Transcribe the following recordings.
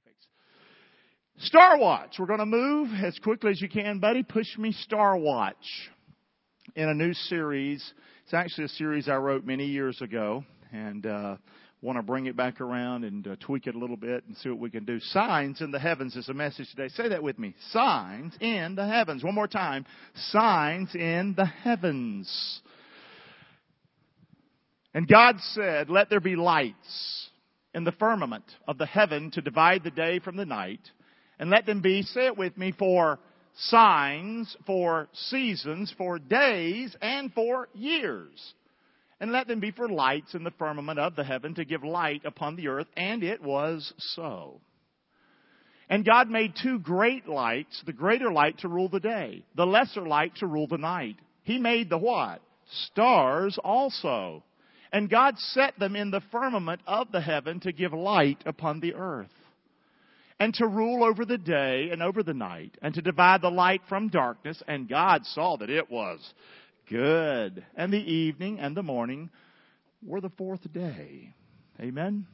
graphics. Star Watch. We're going to move as quickly as you can, buddy. Push me Star Watch in a new series. It's actually a series I wrote many years ago, and uh, want to bring it back around and uh, tweak it a little bit and see what we can do. Signs in the heavens is a message today. Say that with me. Signs in the heavens. One more time. Signs in the heavens. And God said, Let there be lights in the firmament of the heaven to divide the day from the night and let them be, say it with me, for signs, for seasons, for days, and for years. And let them be for lights in the firmament of the heaven to give light upon the earth. And it was so. And God made two great lights, the greater light to rule the day, the lesser light to rule the night. He made the what? Stars also. And God set them in the firmament of the heaven to give light upon the earth and to rule over the day and over the night, and to divide the light from darkness. And God saw that it was good. And the evening and the morning were the fourth day. Amen.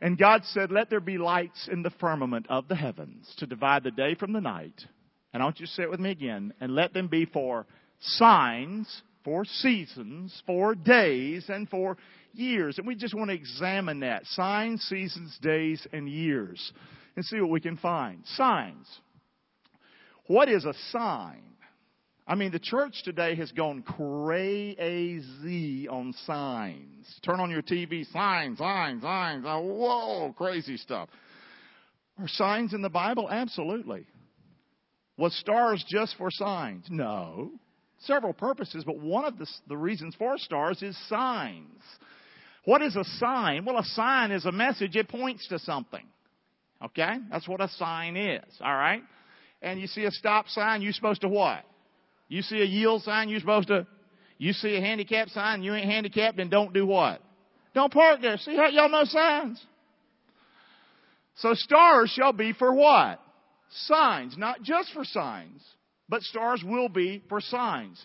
And God said, Let there be lights in the firmament of the heavens to divide the day from the night. And I want you to say it with me again. And let them be for signs, for seasons, for days, and for years. And we just want to examine that. Signs, seasons, days, and years. And see what we can find. Signs. What is a sign? I mean, the church today has gone crazy on signs. Turn on your TV, signs, signs, signs. Oh, whoa, crazy stuff. Are signs in the Bible? Absolutely. Was stars just for signs? No. Several purposes, but one of the, the reasons for stars is signs. What is a sign? Well, a sign is a message. It points to something. Okay? That's what a sign is. All right? And you see a stop sign, you're supposed to what? You see a yield sign, you're supposed to. You see a handicap sign, you ain't handicapped, then don't do what? Don't park there. See how y'all know signs? So stars shall be for what? Signs. Not just for signs, but stars will be for signs.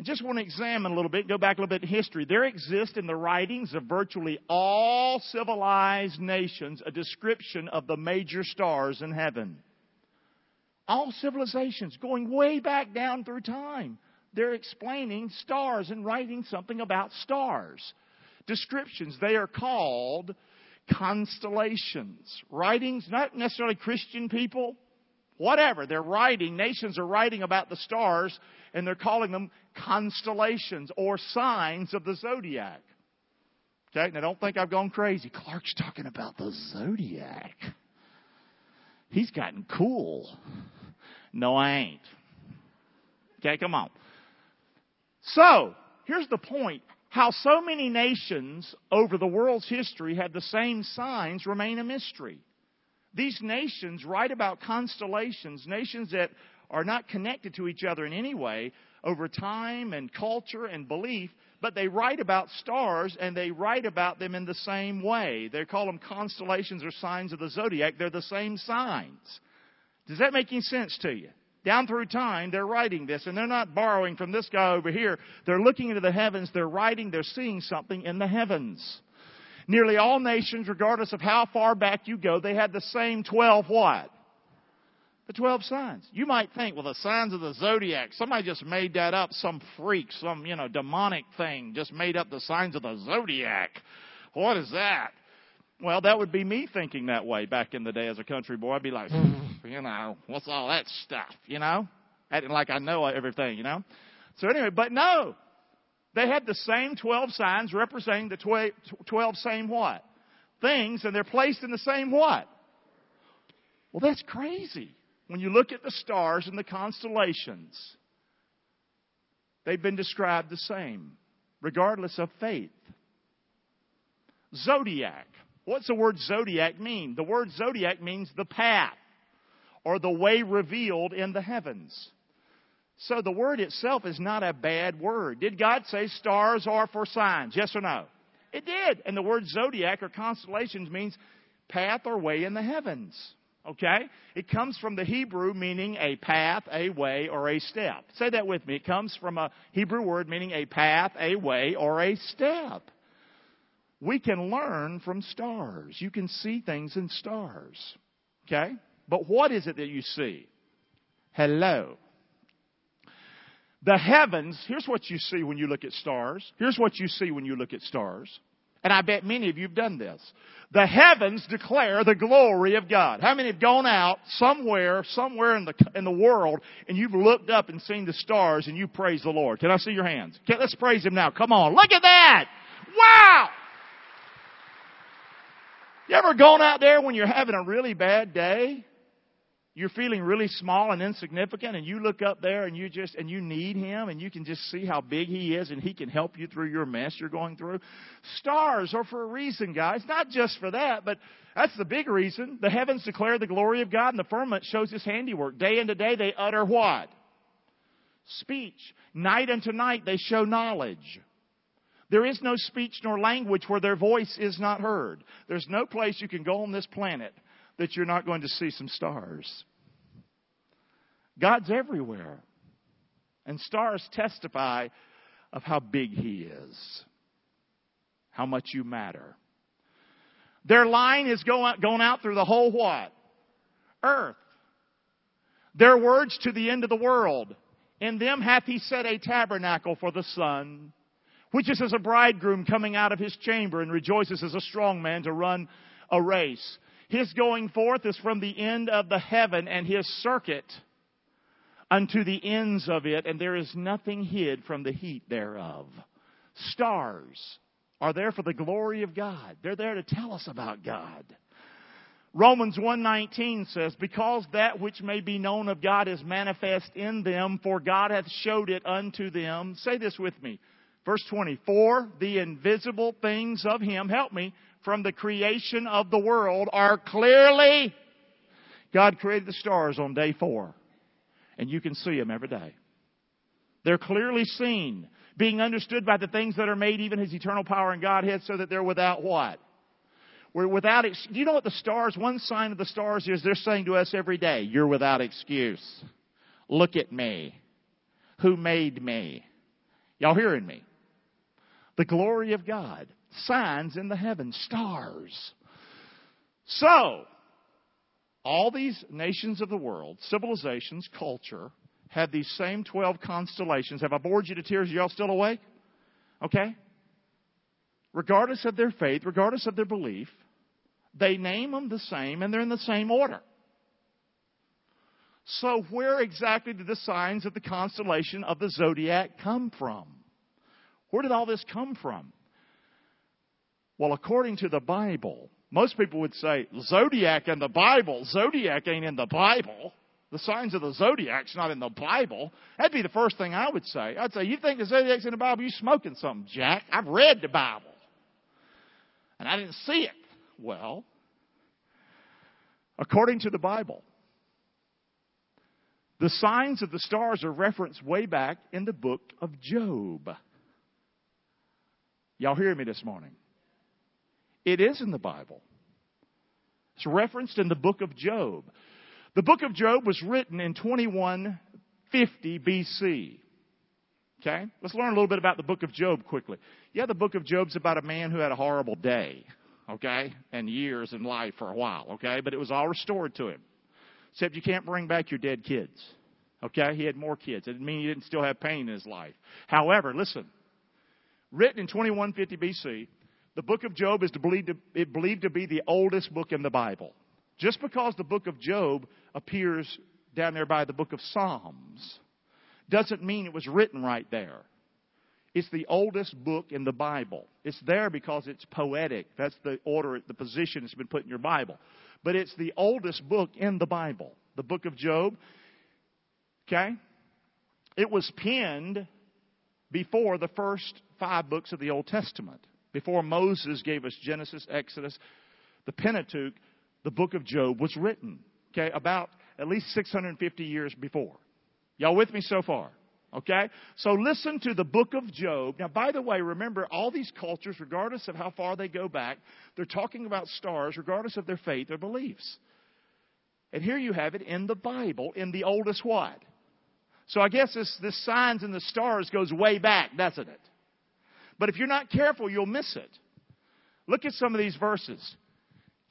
I just want to examine a little bit, go back a little bit in history. There exists in the writings of virtually all civilized nations a description of the major stars in heaven. All civilizations, going way back down through time, they're explaining stars and writing something about stars. Descriptions, they are called constellations. Writings, not necessarily Christian people, whatever. They're writing, nations are writing about the stars, and they're calling them constellations or signs of the zodiac. Okay, now don't think I've gone crazy. Clark's talking about the zodiac. He's gotten cool. No, I ain't. Okay, come on. So, here's the point. How so many nations over the world's history had the same signs remain a mystery. These nations write about constellations, nations that are not connected to each other in any way over time and culture and belief, but they write about stars and they write about them in the same way. They call them constellations or signs of the zodiac. They're the same signs. Does that make any sense to you? Down through time, they're writing this, and they're not borrowing from this guy over here. They're looking into the heavens, they're writing, they're seeing something in the heavens. Nearly all nations, regardless of how far back you go, they had the same 12 what? The 12 signs. You might think, well, the signs of the zodiac, somebody just made that up. Some freak, some, you know, demonic thing just made up the signs of the zodiac. What is that? Well, that would be me thinking that way back in the day as a country boy. I'd be like, you know, what's all that stuff, you know? Acting like I know everything, you know? So anyway, but no. They had the same 12 signs representing the 12 same what? Things, and they're placed in the same what? Well, that's crazy. When you look at the stars and the constellations, they've been described the same, regardless of faith. Zodiac. What's the word zodiac mean? The word zodiac means the path or the way revealed in the heavens. So the word itself is not a bad word. Did God say stars are for signs? Yes or no? It did. And the word zodiac or constellations means path or way in the heavens. Okay? It comes from the Hebrew meaning a path, a way, or a step. Say that with me. It comes from a Hebrew word meaning a path, a way, or a step. we can learn from stars. You can see things in stars. Okay? But what is it that you see? Hello. The heavens, here's what you see when you look at stars. Here's what you see when you look at stars. And I bet many of you have done this. The heavens declare the glory of God. How many have gone out somewhere, somewhere in the, in the world, and you've looked up and seen the stars and you praise the Lord? Can I see your hands? Okay, let's praise Him now. Come on. Look at that! Wow! You ever gone out there when you're having a really bad day? You're feeling really small and insignificant and you look up there and you just, and you need Him and you can just see how big He is and He can help you through your mess you're going through. Stars are for a reason, guys. Not just for that, but that's the big reason. The heavens declare the glory of God and the firmament shows His handiwork. Day into day they utter what? Speech. Night unto night they show knowledge. There is no speech nor language where their voice is not heard. There's no place you can go on this planet that you're not going to see some stars. God's everywhere. And stars testify of how big He is, how much you matter. Their line is going, out through the whole what? Earth. Their words to the end of the world. In them hath He set a tabernacle for the sun which is as a bridegroom coming out of his chamber and rejoices as a strong man to run a race. His going forth is from the end of the heaven and his circuit unto the ends of it, and there is nothing hid from the heat thereof. Stars are there for the glory of God. They're there to tell us about God. Romans 1:19 says, "Because that which may be known of God is manifest in them, for God hath showed it unto them." Say this with me. Verse 24, the invisible things of Him, help me, from the creation of the world are clearly, God created the stars on day four. And you can see them every day. They're clearly seen, being understood by the things that are made, even His eternal power and Godhead, so that they're without what? We're without, do you know what the stars, one sign of the stars is? They're saying to us every day, you're without excuse. Look at me. Who made me? Y'all hearing me? The glory of God, signs in the heavens, stars. So, all these nations of the world, civilizations, culture, have these same 12 constellations. Have I bored you to tears? Are y'all still awake? Okay? Regardless of their faith, regardless of their belief, they name them the same and they're in the same order. So, where exactly did the signs of the constellation of the zodiac come from? Where did all this come from? Well, according to the Bible, most people would say, Zodiac in the Bible. Zodiac ain't in the Bible. The signs of the zodiac's not in the Bible. That'd be the first thing I would say. I'd say, you think the zodiac's in the Bible? You smoking something, Jack. I've read the Bible. And I didn't see it. Well, according to the Bible, the signs of the stars are referenced way back in the book of Job. Y'all hear me this morning? It is in the Bible. It's referenced in the book of Job. The book of Job was written in 2150 BC. Okay? Let's learn a little bit about the book of Job quickly. Yeah, the book of Job's about a man who had a horrible day, okay? And years in life for a while, okay? But it was all restored to him. Except you can't bring back your dead kids. Okay? He had more kids. It didn't mean he didn't still have pain in his life. However, listen, written in 2150 BC, the book of Job is believed to, believed to be the oldest book in the Bible. Just because the book of Job appears down there by the book of Psalms doesn't mean it was written right there. It's the oldest book in the Bible. It's there because it's poetic. That's the order, the position it's been put in your Bible. But it's the oldest book in the Bible. The book of Job. Okay? It was penned before the first five books of the Old Testament. Before Moses gave us Genesis, Exodus, the Pentateuch, the book of Job was written. Okay, about at least 650 years before. Y'all with me so far? Okay? So listen to the book of Job. Now, by the way, remember all these cultures, regardless of how far they go back, they're talking about stars, regardless of their faith or beliefs. And here you have it in the Bible, in the oldest what? So I guess this, this signs and the stars goes way back, doesn't it? But if you're not careful, you'll miss it. Look at some of these verses.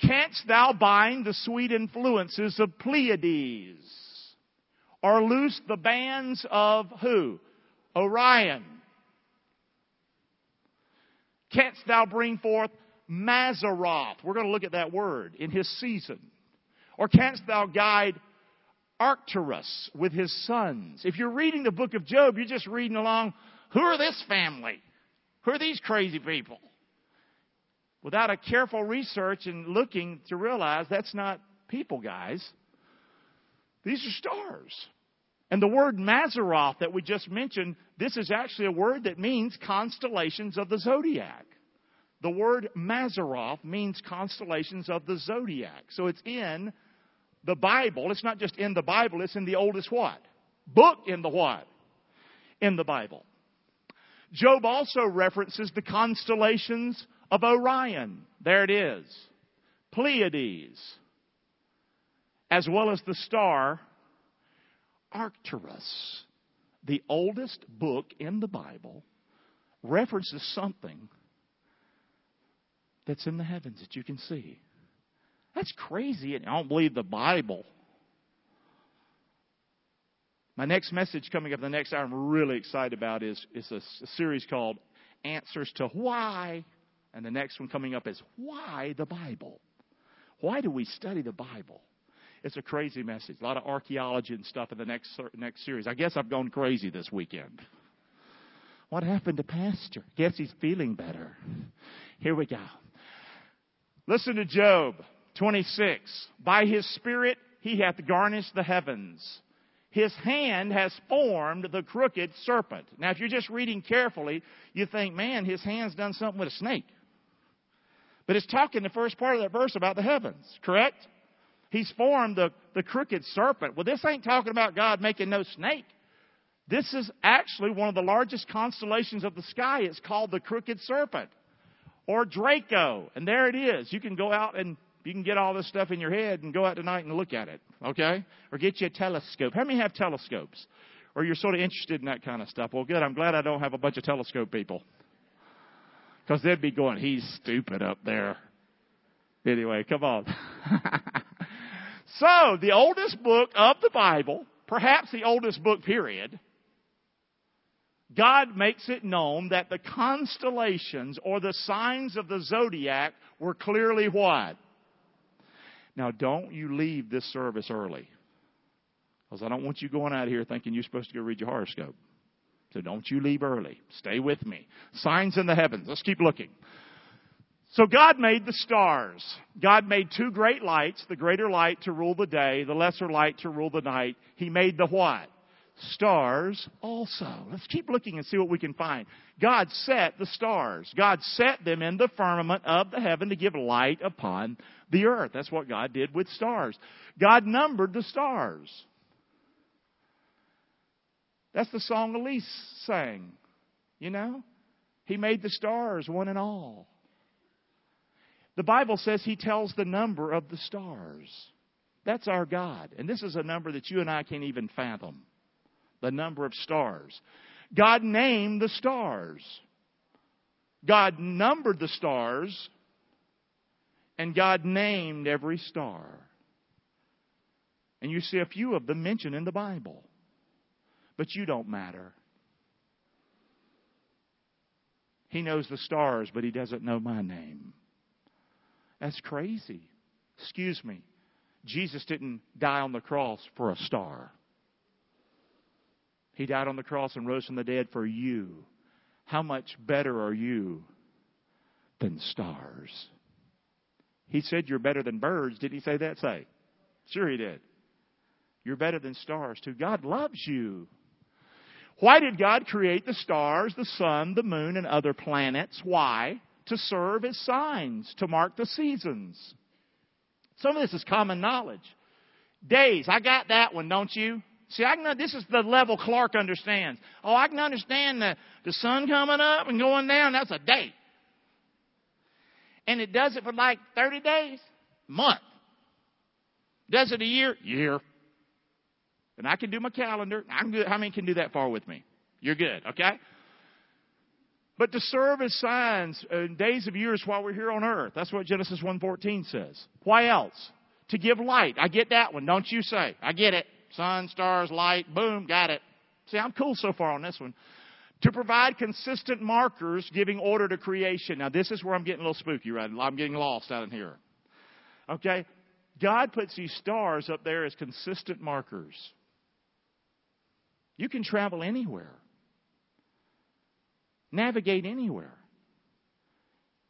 Canst thou bind the sweet influences of Pleiades? Or loose the bands of who? Orion. Canst thou bring forth Mazzaroth? We're going to look at that word in his season. Or canst thou guide Arcturus with his sons? If you're reading the book of Job, you're just reading along, who are this family? Who are these crazy people? Without a careful research and looking to realize that's not people, guys. These are stars. And the word Mazzaroth that we just mentioned, this is actually a word that means constellations of the zodiac. The word Mazzaroth means constellations of the zodiac. So it's in the Bible. It's not just in the Bible, it's in the oldest what? Book in the what? In the Bible. Job also references the constellations of Orion. There it is. Pleiades. As well as the star Arcturus, the oldest book in the Bible, references something that's in the heavens that you can see. That's crazy. I don't believe the Bible. My next message coming up the next hour I'm really excited about is, is a, a series called Answers to Why. And the next one coming up is Why the Bible? Why do we study the Bible? It's a crazy message. A lot of archaeology and stuff in the next next series. I guess I've gone crazy this weekend. What happened to Pastor? Guess he's feeling better. Here we go. Listen to Job 26. By his spirit he hath garnished the heavens. His hand has formed the crooked serpent. Now, if you're just reading carefully, you think, man, his hand's done something with a snake. But it's talking the first part of that verse about the heavens, correct? He's formed the, the crooked serpent. Well, this ain't talking about God making no snake. This is actually one of the largest constellations of the sky. It's called the crooked serpent or Draco. And there it is. You can go out and you can get all this stuff in your head and go out tonight and look at it. Okay? Or get you a telescope. How many have telescopes? Or you're sort of interested in that kind of stuff. Well, good. I'm glad I don't have a bunch of telescope people. Because they'd be going, he's stupid up there. Anyway, come on. So, the oldest book of the Bible, perhaps the oldest book, period, God makes it known that the constellations or the signs of the zodiac were clearly what? Now, don't you leave this service early. Because I don't want you going out of here thinking you're supposed to go read your horoscope. So don't you leave early. Stay with me. Signs in the heavens. Let's keep looking. So God made the stars. God made two great lights, the greater light to rule the day, the lesser light to rule the night. He made the what? Stars also. Let's keep looking and see what we can find. God set the stars. God set them in the firmament of the heaven to give light upon the earth. That's what God did with stars. God numbered the stars. That's the song Elise sang. You know? He made the stars one and all. The Bible says He tells the number of the stars. That's our God. And this is a number that you and I can't even fathom. The number of stars. God named the stars. God numbered the stars. And God named every star. And you see a few of them mentioned in the Bible. But you don't matter. He knows the stars, but He doesn't know my name. That's crazy. Excuse me. Jesus didn't die on the cross for a star. He died on the cross and rose from the dead for you. How much better are you than stars? He said you're better than birds. Did he say that? Say. Sure he did. You're better than stars too. God loves you. Why did God create the stars, the sun, the moon, and other planets? Why? to serve as signs to mark the seasons. Some of this is common knowledge. Days, I got that one, don't you? See, I can, this is the level Clark understands. Oh, I can understand the, the sun coming up and going down. That's a day. And it does it for like 30 days, month. Does it a year? Year. And I can do my calendar. I can do, how many can do that far with me? You're good, okay? but to serve as signs in days of years while we're here on earth. That's what Genesis 1.14 says. Why else? To give light. I get that one, don't you say? I get it. Sun, stars, light, boom, got it. See, I'm cool so far on this one. To provide consistent markers giving order to creation. Now, this is where I'm getting a little spooky, right? I'm getting lost out in here. Okay? God puts these stars up there as consistent markers. You can travel anywhere, navigate anywhere,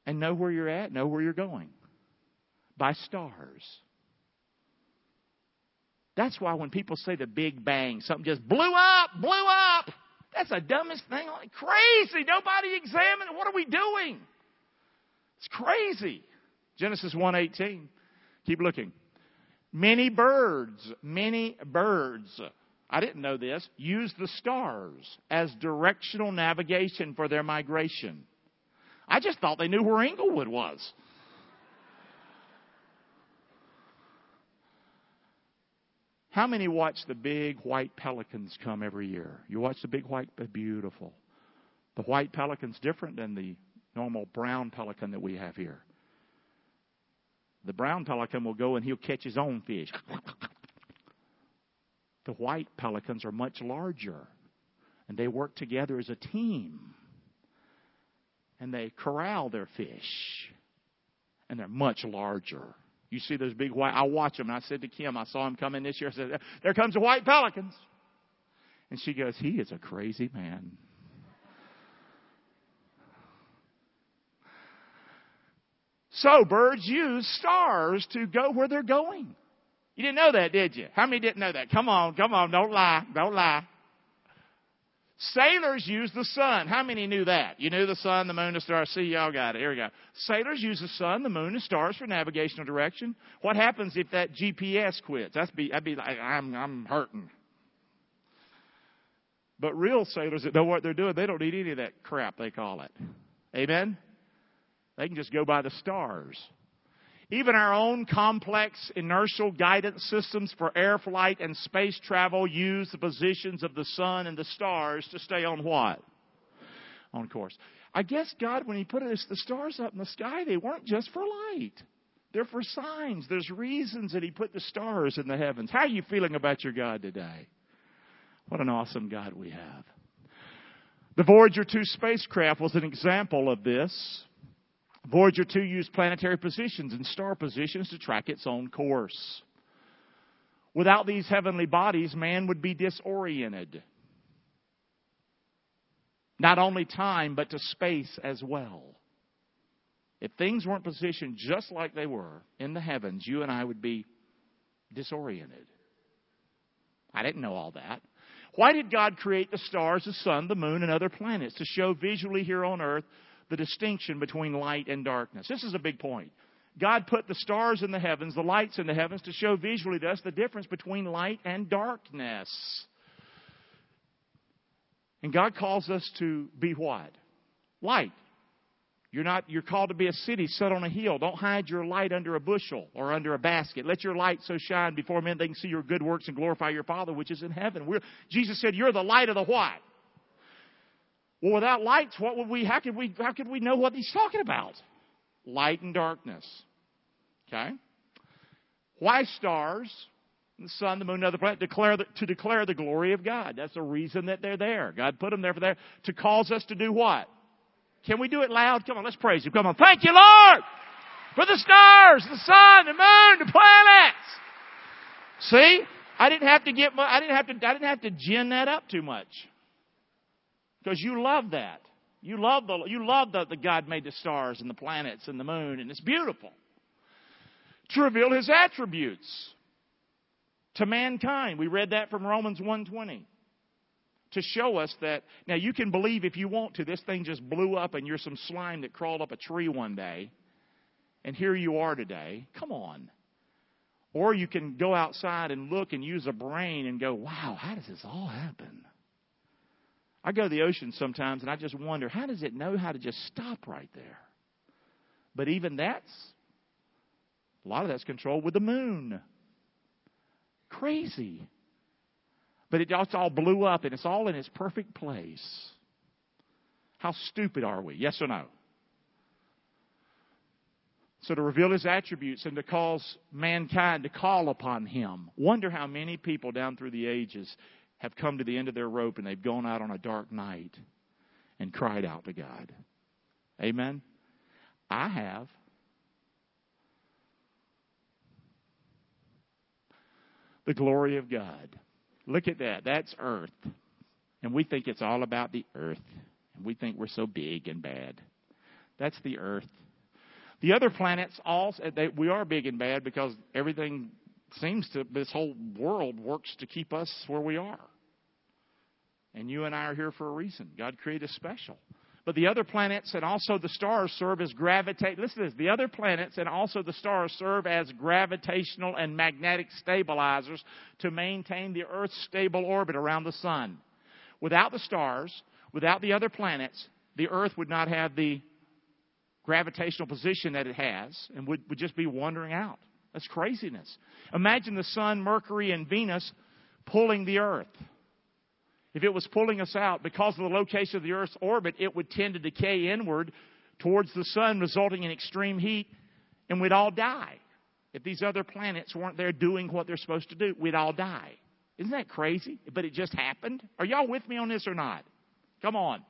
and know where you're at, know where you're going by stars. That's why when people say the Big Bang, something just blew up, blew up. That's the dumbest thing. Crazy. Nobody examined. What are we doing? It's crazy. Genesis 1:18. Keep looking. Many birds, many birds. I didn't know this. Use the stars as directional navigation for their migration. I just thought they knew where Inglewood was. How many watch the big white pelicans come every year? You watch the big white, beautiful. The white pelican's different than the normal brown pelican that we have here. The brown pelican will go and he'll catch his own fish. The white pelicans are much larger, and they work together as a team. And they corral their fish, and they're much larger. You see those big white. I watch them. And I said to Kim, I saw him coming this year. I said, "There comes the white pelicans," and she goes, "He is a crazy man." So birds use stars to go where they're going. You didn't know that, did you? How many didn't know that? Come on, come on, don't lie, don't lie. Sailors use the sun. How many knew that? You knew the sun, the moon, the stars. See, y'all got it. Here we go. Sailors use the sun, the moon, and stars for navigational direction. What happens if that GPS quits? That's be, I'd be like, I'm, I'm hurting. But real sailors that know what they're doing, they don't need any of that crap, they call it. Amen? They can just go by the stars. Even our own complex inertial guidance systems for air flight and space travel use the positions of the sun and the stars to stay on what? On course. I guess God, when He put us, the stars up in the sky, they weren't just for light. They're for signs. There's reasons that He put the stars in the heavens. How are you feeling about your God today? What an awesome God we have. The Voyager 2 spacecraft was an example of this. Voyager 2 used planetary positions and star positions to track its own course. Without these heavenly bodies, man would be disoriented. Not only time, but to space as well. If things weren't positioned just like they were in the heavens, you and I would be disoriented. I didn't know all that. Why did God create the stars, the sun, the moon, and other planets? To show visually here on earth the distinction between light and darkness. This is a big point. God put the stars in the heavens, the lights in the heavens, to show visually to us the difference between light and darkness. And God calls us to be what? Light. You're not you're called to be a city set on a hill. Don't hide your light under a bushel or under a basket. Let your light so shine before men they can see your good works and glorify your Father which is in heaven. We're, Jesus said, You're the light of the what? Well, without lights, what would we, how could we, how could we know what he's talking about? Light and darkness. Okay? Why stars? The sun, the moon, and other planets declare the, to declare the glory of God. That's the reason that they're there. God put them there for there to cause us to do what? Can we do it loud? Come on, let's praise Him. Come on, thank you, Lord, for the stars, the sun, the moon, the planets. See, I didn't have to get, I didn't have to, I didn't have to gin that up too much. Because you love that. You love the you love that the God made the stars and the planets and the moon, and it's beautiful. To reveal his attributes to mankind. We read that from Romans 120. To show us that now you can believe if you want to, this thing just blew up and you're some slime that crawled up a tree one day, and here you are today. Come on. Or you can go outside and look and use a brain and go, wow, how does this all happen? I go to the ocean sometimes and I just wonder how does it know how to just stop right there? But even that's, a lot of that's controlled with the moon. Crazy. But it just all blew up and it's all in its perfect place. How stupid are we? Yes or no? So to reveal his attributes and to cause mankind to call upon him. Wonder how many people down through the ages have come to the end of their rope and they've gone out on a dark night and cried out to God. Amen? I have. The glory of God. Look at that. That's earth. And we think it's all about the earth. And we think we're so big and bad. That's the earth. The other planets all, they, we are big and bad because everything seems to this whole world works to keep us where we are. And you and I are here for a reason. God created us special. But the other planets and also the stars serve as gravitate. Listen to this. The other planets and also the stars serve as gravitational and magnetic stabilizers to maintain the Earth's stable orbit around the sun. Without the stars, without the other planets, the Earth would not have the gravitational position that it has and would, would just be wandering out. That's craziness. Imagine the sun, Mercury, and Venus pulling the Earth. If it was pulling us out because of the location of the Earth's orbit, it would tend to decay inward towards the sun, resulting in extreme heat, and we'd all die. If these other planets weren't there doing what they're supposed to do, we'd all die. Isn't that crazy? But it just happened. Are y'all with me on this or not? Come on.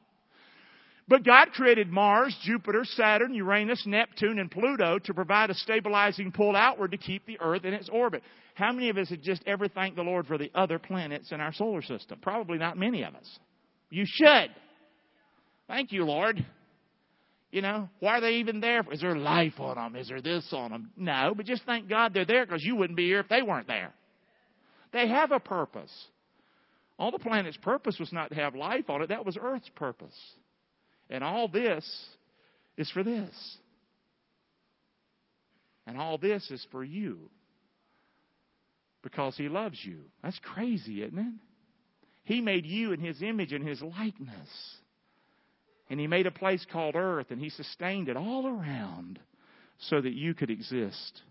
But God created Mars, Jupiter, Saturn, Uranus, Neptune, and Pluto to provide a stabilizing pull outward to keep the Earth in its orbit. How many of us have just ever thanked the Lord for the other planets in our solar system? Probably not many of us. You should. Thank you, Lord. You know, why are they even there? Is there life on them? Is there this on them? No, but just thank God they're there because you wouldn't be here if they weren't there. They have a purpose. All the planet's purpose was not to have life on it, that was Earth's purpose. And all this is for this. And all this is for you. Because He loves you. That's crazy, isn't it? He made you in His image and His likeness. And He made a place called earth and He sustained it all around so that you could exist.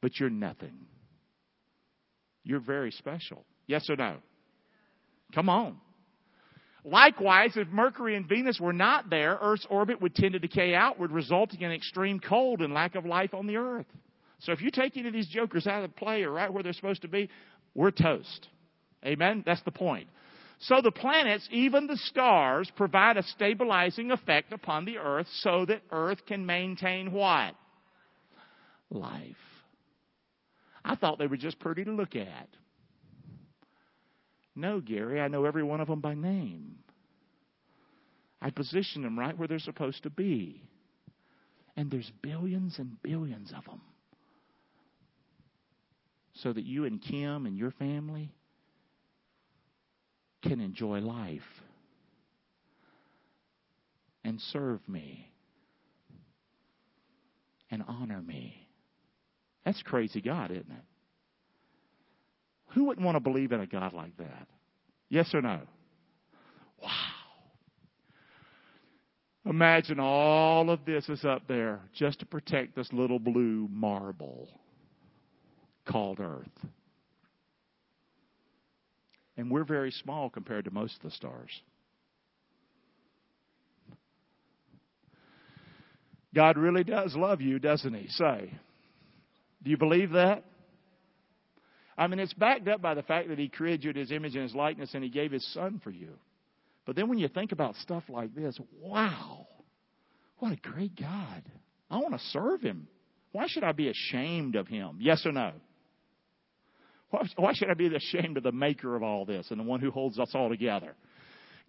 But you're nothing. You're very special. Yes or no? Come on. Likewise, if Mercury and Venus were not there, Earth's orbit would tend to decay outward, resulting in extreme cold and lack of life on the Earth. So if you take any of these jokers out of the play or right where they're supposed to be, we're toast. Amen? That's the point. So the planets, even the stars, provide a stabilizing effect upon the Earth so that Earth can maintain what? Life. I thought they were just pretty to look at. No, Gary, I know every one of them by name. I position them right where they're supposed to be. And there's billions and billions of them. So that you and Kim and your family can enjoy life and serve me and honor me. That's crazy God, isn't it? Who wouldn't want to believe in a God like that? Yes or no? Wow. Imagine all of this is up there just to protect this little blue marble called Earth. And we're very small compared to most of the stars. God really does love you, doesn't He? Say. Do you believe that? I mean, it's backed up by the fact that He created you in His image and His likeness and He gave His Son for you. But then when you think about stuff like this, wow, what a great God. I want to serve Him. Why should I be ashamed of Him? Yes or no? Why should I be ashamed of the maker of all this and the one who holds us all together?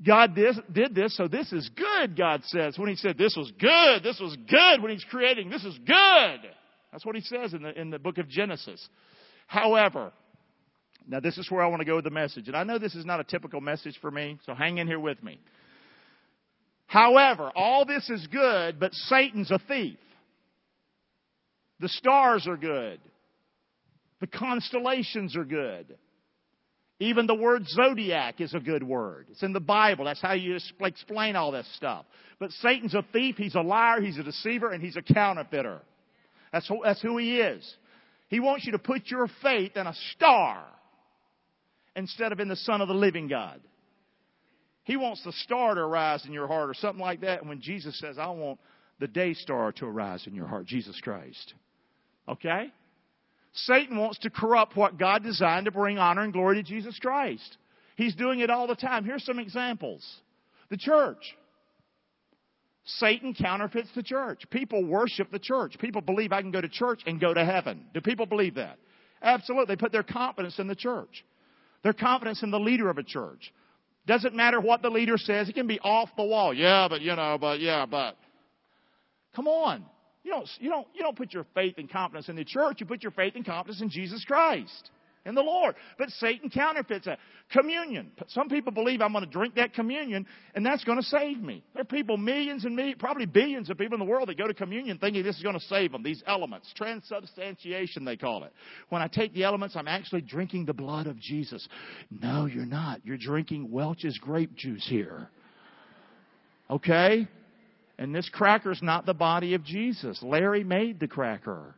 God did this, so this is good, God says. When He said this was good, this was good. When He's creating, this is good. That's what He says in the, in the book of Genesis. However, now this is where I want to go with the message. And I know this is not a typical message for me, so hang in here with me. However, all this is good, but Satan's a thief. The stars are good. The constellations are good. Even the word zodiac is a good word. It's in the Bible. That's how you explain all this stuff. But Satan's a thief, he's a liar, he's a deceiver, and he's a counterfeiter. That's who, that's who he is. He wants you to put your faith in a star instead of in the Son of the living God. He wants the star to arise in your heart or something like that. And when Jesus says, I want the day star to arise in your heart, Jesus Christ. Okay? Satan wants to corrupt what God designed to bring honor and glory to Jesus Christ. He's doing it all the time. Here's some examples. The church. Satan counterfeits the church. People worship the church. People believe I can go to church and go to heaven. Do people believe that? Absolutely. They put their confidence in the church. Their confidence in the leader of a church. Doesn't matter what the leader says. It can be off the wall. Yeah, but you know, but yeah, but. Come on. You don't, you don't, you don't put your faith and confidence in the church. You put your faith and confidence in Jesus Christ in the Lord. But Satan counterfeits that. Communion. Some people believe I'm going to drink that communion and that's going to save me. There are people, millions and millions, probably billions of people in the world that go to communion thinking this is going to save them. These elements. Transubstantiation, they call it. When I take the elements, I'm actually drinking the blood of Jesus. No, you're not. You're drinking Welch's grape juice here. Okay? And this cracker's not the body of Jesus. Larry made the cracker.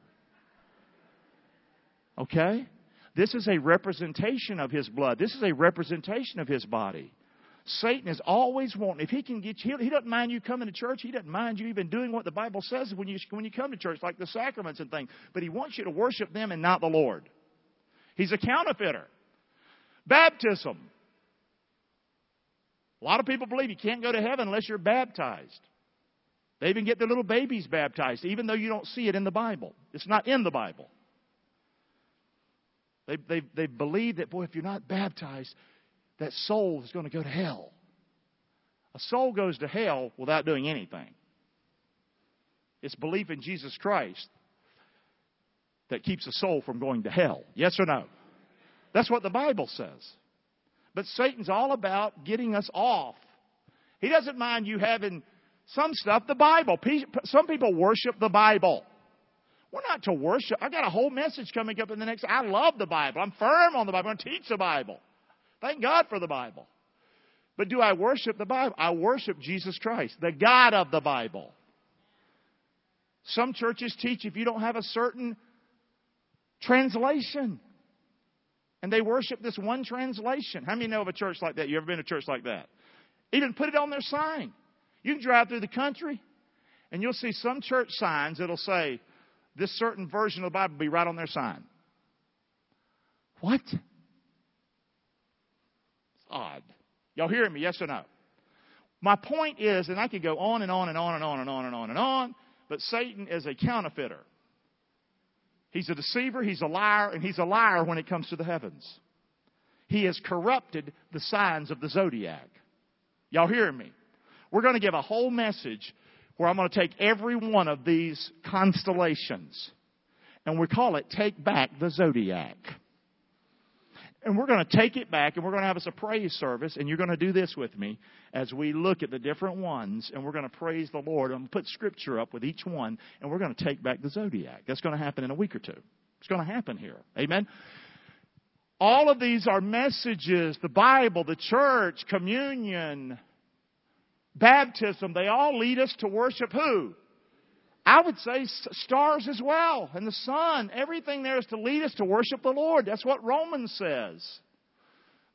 Okay? This is a representation of his blood. This is a representation of his body. Satan is always wanting, if he can get you, he doesn't mind you coming to church. He doesn't mind you even doing what the Bible says when you, when you come to church, like the sacraments and things. But he wants you to worship them and not the Lord. He's a counterfeiter. Baptism. A lot of people believe you can't go to heaven unless you're baptized. They even get their little babies baptized, even though you don't see it in the Bible. It's not in the Bible. They, they, they believe that, boy, if you're not baptized, that soul is going to go to hell. A soul goes to hell without doing anything. It's belief in Jesus Christ that keeps a soul from going to hell. Yes or no? That's what the Bible says. But Satan's all about getting us off. He doesn't mind you having some stuff, the Bible. Some people worship the Bible. We're not to worship. I got a whole message coming up in the next. I love the Bible. I'm firm on the Bible. I'm going to teach the Bible. Thank God for the Bible. But do I worship the Bible? I worship Jesus Christ, the God of the Bible. Some churches teach if you don't have a certain translation, and they worship this one translation. How many know of a church like that? You ever been to a church like that? Even put it on their sign. You can drive through the country, and you'll see some church signs that'll say, this certain version of the Bible be right on their sign. What? It's odd. Y'all hearing me? Yes or no? My point is, and I could go on and on and on and on and on and on and on, but Satan is a counterfeiter. He's a deceiver, he's a liar, and he's a liar when it comes to the heavens. He has corrupted the signs of the zodiac. Y'all hearing me? We're going to give a whole message where I'm going to take every one of these constellations and we call it Take Back the Zodiac. And we're going to take it back and we're going to have us a praise service and you're going to do this with me as we look at the different ones and we're going to praise the Lord and put scripture up with each one and we're going to take back the zodiac. That's going to happen in a week or two. It's going to happen here. Amen. All of these are messages, the Bible, the church, communion, baptism, they all lead us to worship who? I would say stars as well, and the sun. Everything there is to lead us to worship the Lord. That's what Romans says.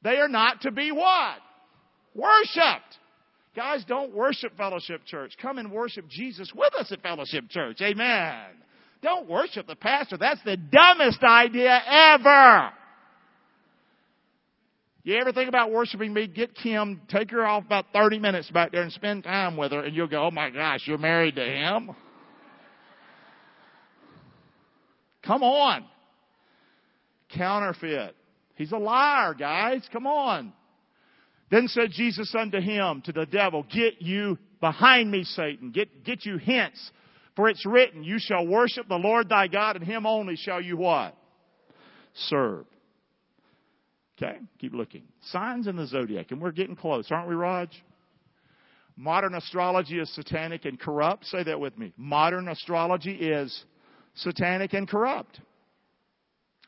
They are not to be what? Worshipped. Guys, don't worship Fellowship Church. Come and worship Jesus with us at Fellowship Church. Amen. Don't worship the pastor. That's the dumbest idea ever. You ever think about worshiping me? Get Kim, take her off about 30 minutes back there and spend time with her, and you'll go, oh my gosh, you're married to him? Come on. Counterfeit. He's a liar, guys. Come on. Then said Jesus unto him, to the devil, Get you behind me, Satan. Get, get you hence. For it's written, You shall worship the Lord thy God, and him only shall you what? Serve. Okay, keep looking. Signs in the zodiac, and we're getting close, aren't we, Raj? Modern astrology is satanic and corrupt. Say that with me. Modern astrology is satanic and corrupt.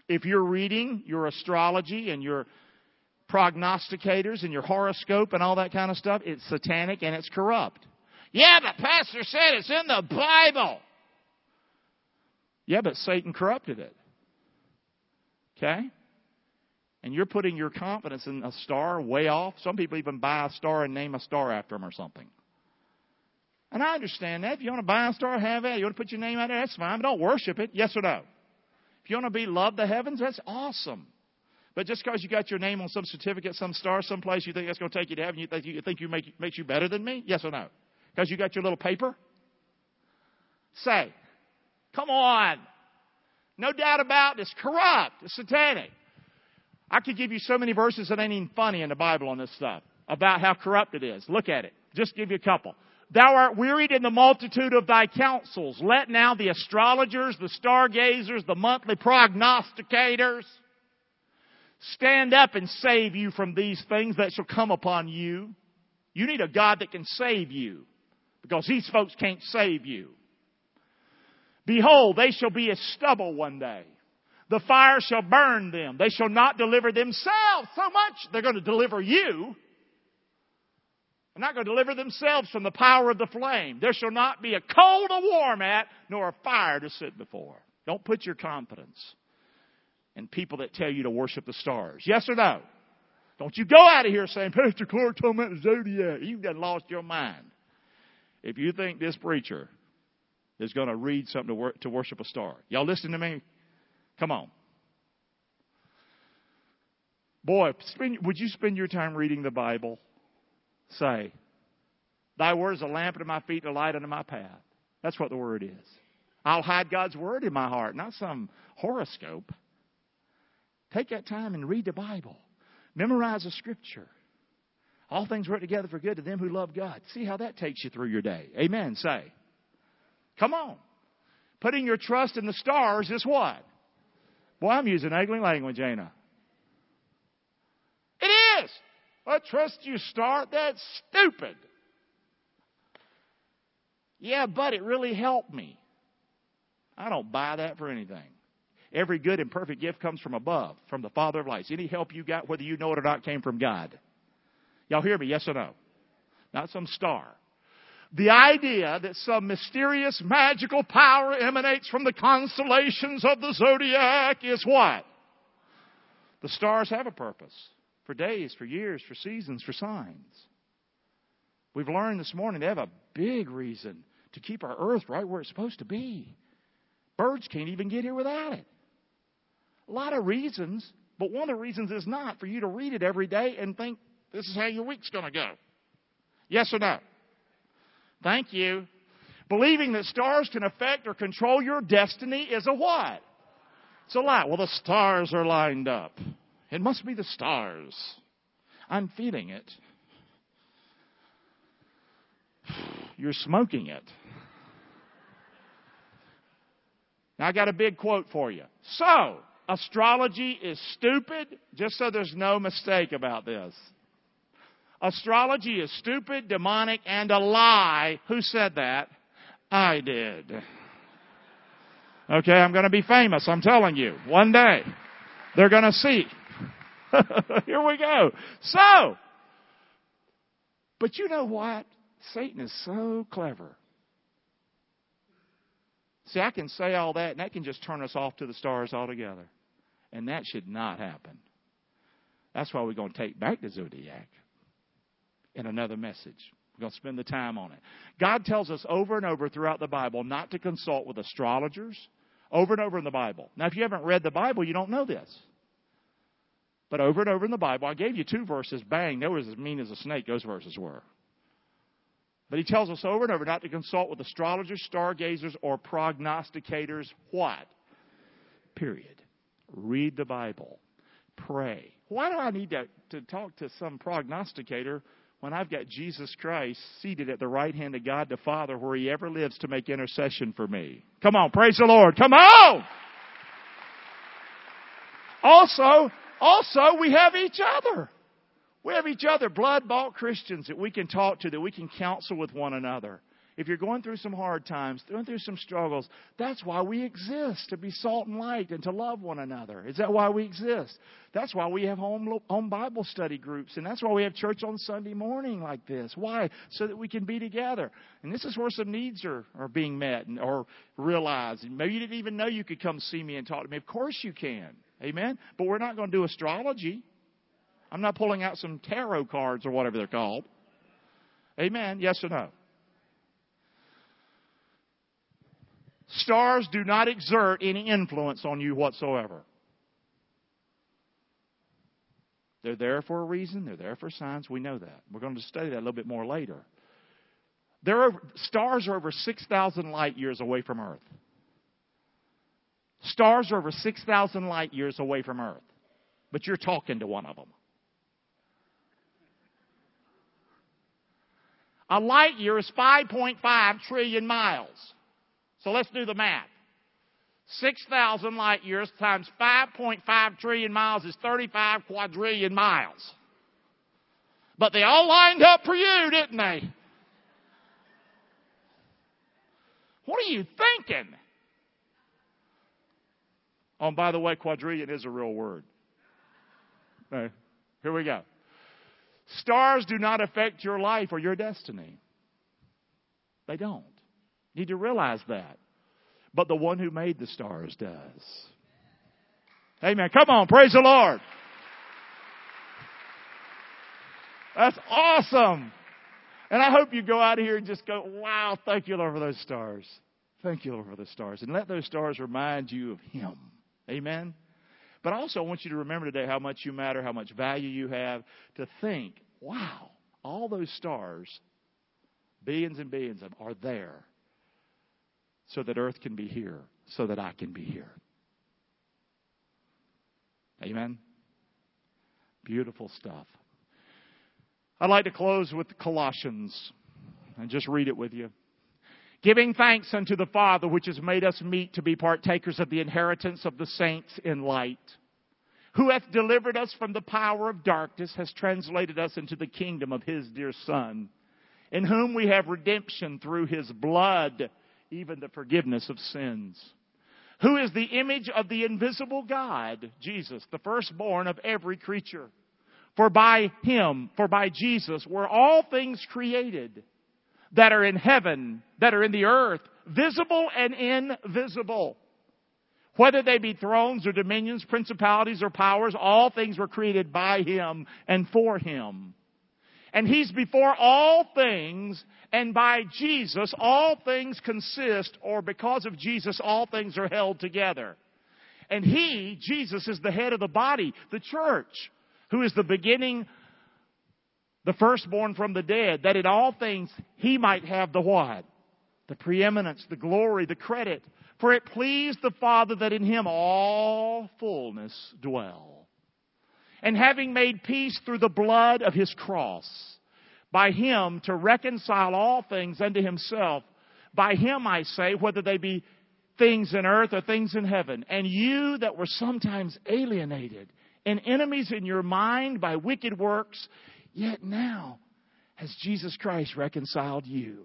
If you're reading your astrology and your prognosticators and your horoscope and all that kind of stuff, it's satanic and it's corrupt. Yeah, but Pastor said it's in the Bible. Yeah, but Satan corrupted it. Okay? And you're putting your confidence in a star way off. Some people even buy a star and name a star after them or something. And I understand that. If you want to buy a star, have it. You want to put your name out there, that's fine. But don't worship it. Yes or no? If you want to be loved the heavens, that's awesome. But just because you got your name on some certificate, some star, someplace you think that's going to take you to heaven, you think you, think you make, makes you better than me? Yes or no? Because you got your little paper? Say, come on. No doubt about it. It's corrupt. It's satanic. I could give you so many verses that ain't even funny in the Bible on this stuff about how corrupt it is. Look at it. Just give you a couple. Thou art wearied in the multitude of thy counsels. Let now the astrologers, the stargazers, the monthly prognosticators stand up and save you from these things that shall come upon you. You need a God that can save you because these folks can't save you. Behold, they shall be as stubble one day. The fire shall burn them. They shall not deliver themselves so much. They're going to deliver you. They're not going to deliver themselves from the power of the flame. There shall not be a cold to warm at, nor a fire to sit before. Don't put your confidence in people that tell you to worship the stars. Yes or no? Don't you go out of here saying, Pastor Clark told me the zodiac. You've done lost your mind. If you think this preacher is going to read something to, to worship a star. Y'all listening to me? Come on. Boy, spend, would you spend your time reading the Bible? Say, Thy word is a lamp unto my feet and a light unto my path. That's what the word is. I'll hide God's word in my heart, not some horoscope. Take that time and read the Bible. Memorize the scripture. All things work together for good to them who love God. See how that takes you through your day. Amen. Say. Come on. Putting your trust in the stars is what? Boy, I'm using ugly language, ain't I? It is. I trust you, star. That's stupid. Yeah, but it really helped me. I don't buy that for anything. Every good and perfect gift comes from above, from the Father of lights. Any help you got, whether you know it or not, came from God. Y'all hear me? Yes or no? Not some star the idea that some mysterious magical power emanates from the constellations of the zodiac is what? The stars have a purpose for days, for years, for seasons, for signs. We've learned this morning they have a big reason to keep our earth right where it's supposed to be. Birds can't even get here without it. A lot of reasons, but one of the reasons is not for you to read it every day and think this is how your week's going to go. Yes or no? Thank you. Believing that stars can affect or control your destiny is a what? It's a lie. Well, the stars are lined up. It must be the stars. I'm feeling it. You're smoking it. Now, I got a big quote for you. So, astrology is stupid, just so there's no mistake about this. Astrology is stupid, demonic, and a lie. Who said that? I did. Okay, I'm going to be famous, I'm telling you. One day. They're going to see. Here we go. So, but you know what? Satan is so clever. See, I can say all that, and that can just turn us off to the stars altogether. And that should not happen. That's why we're going to take back the zodiac in another message. We're going to spend the time on it. God tells us over and over throughout the Bible not to consult with astrologers, over and over in the Bible. Now, if you haven't read the Bible, you don't know this. But over and over in the Bible, I gave you two verses, bang, they were as mean as a snake, those verses were. But he tells us over and over not to consult with astrologers, stargazers, or prognosticators. What? Period. Read the Bible. Pray. Why do I need to, to talk to some prognosticator when I've got Jesus Christ seated at the right hand of God the Father where he ever lives to make intercession for me. Come on, praise the Lord. Come on! Also, also we have each other. We have each other, blood bought Christians that we can talk to, that we can counsel with one another if you're going through some hard times, going through some struggles, that's why we exist, to be salt and light and to love one another. Is that why we exist? That's why we have home, home Bible study groups, and that's why we have church on Sunday morning like this. Why? So that we can be together. And this is where some needs are, are being met and, or realized. And Maybe you didn't even know you could come see me and talk to me. Of course you can. Amen. But we're not going to do astrology. I'm not pulling out some tarot cards or whatever they're called. Amen. Yes or no? Stars do not exert any influence on you whatsoever. They're there for a reason. They're there for signs. We know that. We're going to study that a little bit more later. There are, stars are over 6,000 light years away from Earth. Stars are over 6,000 light years away from Earth. But you're talking to one of them. A light year is 5.5 trillion miles. So let's do the math. 6,000 light years times 5.5 trillion miles is 35 quadrillion miles. But they all lined up for you, didn't they? What are you thinking? Oh, by the way, quadrillion is a real word. Right, here we go. Stars do not affect your life or your destiny. They don't. You need to realize that. But the one who made the stars does. Amen. Come on, praise the Lord. That's awesome. And I hope you go out of here and just go, wow, thank you, Lord, for those stars. Thank you, Lord, for those stars. And let those stars remind you of Him. Amen. But also, I want you to remember today how much you matter, how much value you have, to think, wow, all those stars, billions and billions of them, are there so that earth can be here, so that I can be here. Amen. Beautiful stuff. I'd like to close with Colossians and just read it with you. Giving thanks unto the Father which has made us meet to be partakers of the inheritance of the saints in light, who hath delivered us from the power of darkness, has translated us into the kingdom of his dear Son, in whom we have redemption through his blood, even the forgiveness of sins. Who is the image of the invisible God, Jesus, the firstborn of every creature. For by him, for by Jesus, were all things created that are in heaven, that are in the earth, visible and invisible. Whether they be thrones or dominions, principalities or powers, all things were created by Him and for Him. And He's before all things, and by Jesus all things consist, or because of Jesus all things are held together. And He, Jesus, is the head of the body, the church, who is the beginning the firstborn from the dead, that in all things he might have the what? The preeminence, the glory, the credit. For it pleased the Father that in him all fullness dwell. And having made peace through the blood of his cross, by him to reconcile all things unto himself, by him I say, whether they be things in earth or things in heaven, and you that were sometimes alienated and enemies in your mind by wicked works, Yet now has Jesus Christ reconciled you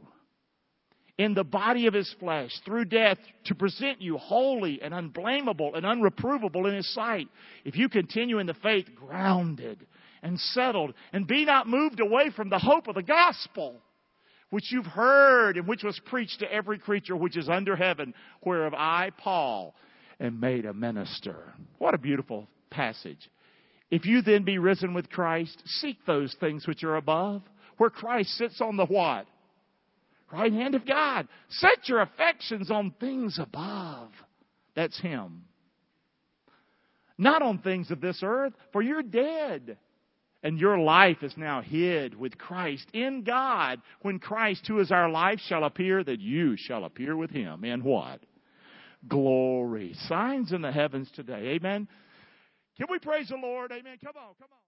in the body of his flesh through death to present you holy and unblameable and unreprovable in his sight. If you continue in the faith, grounded and settled, and be not moved away from the hope of the gospel, which you've heard and which was preached to every creature which is under heaven, whereof I, Paul, am made a minister. What a beautiful passage. If you then be risen with Christ, seek those things which are above, where Christ sits on the what? Right hand of God. Set your affections on things above. That's Him. Not on things of this earth, for you're dead. And your life is now hid with Christ in God. When Christ, who is our life, shall appear, that you shall appear with Him. In what? Glory. Signs in the heavens today. Amen. Can we praise the Lord? Amen. Come on, come on.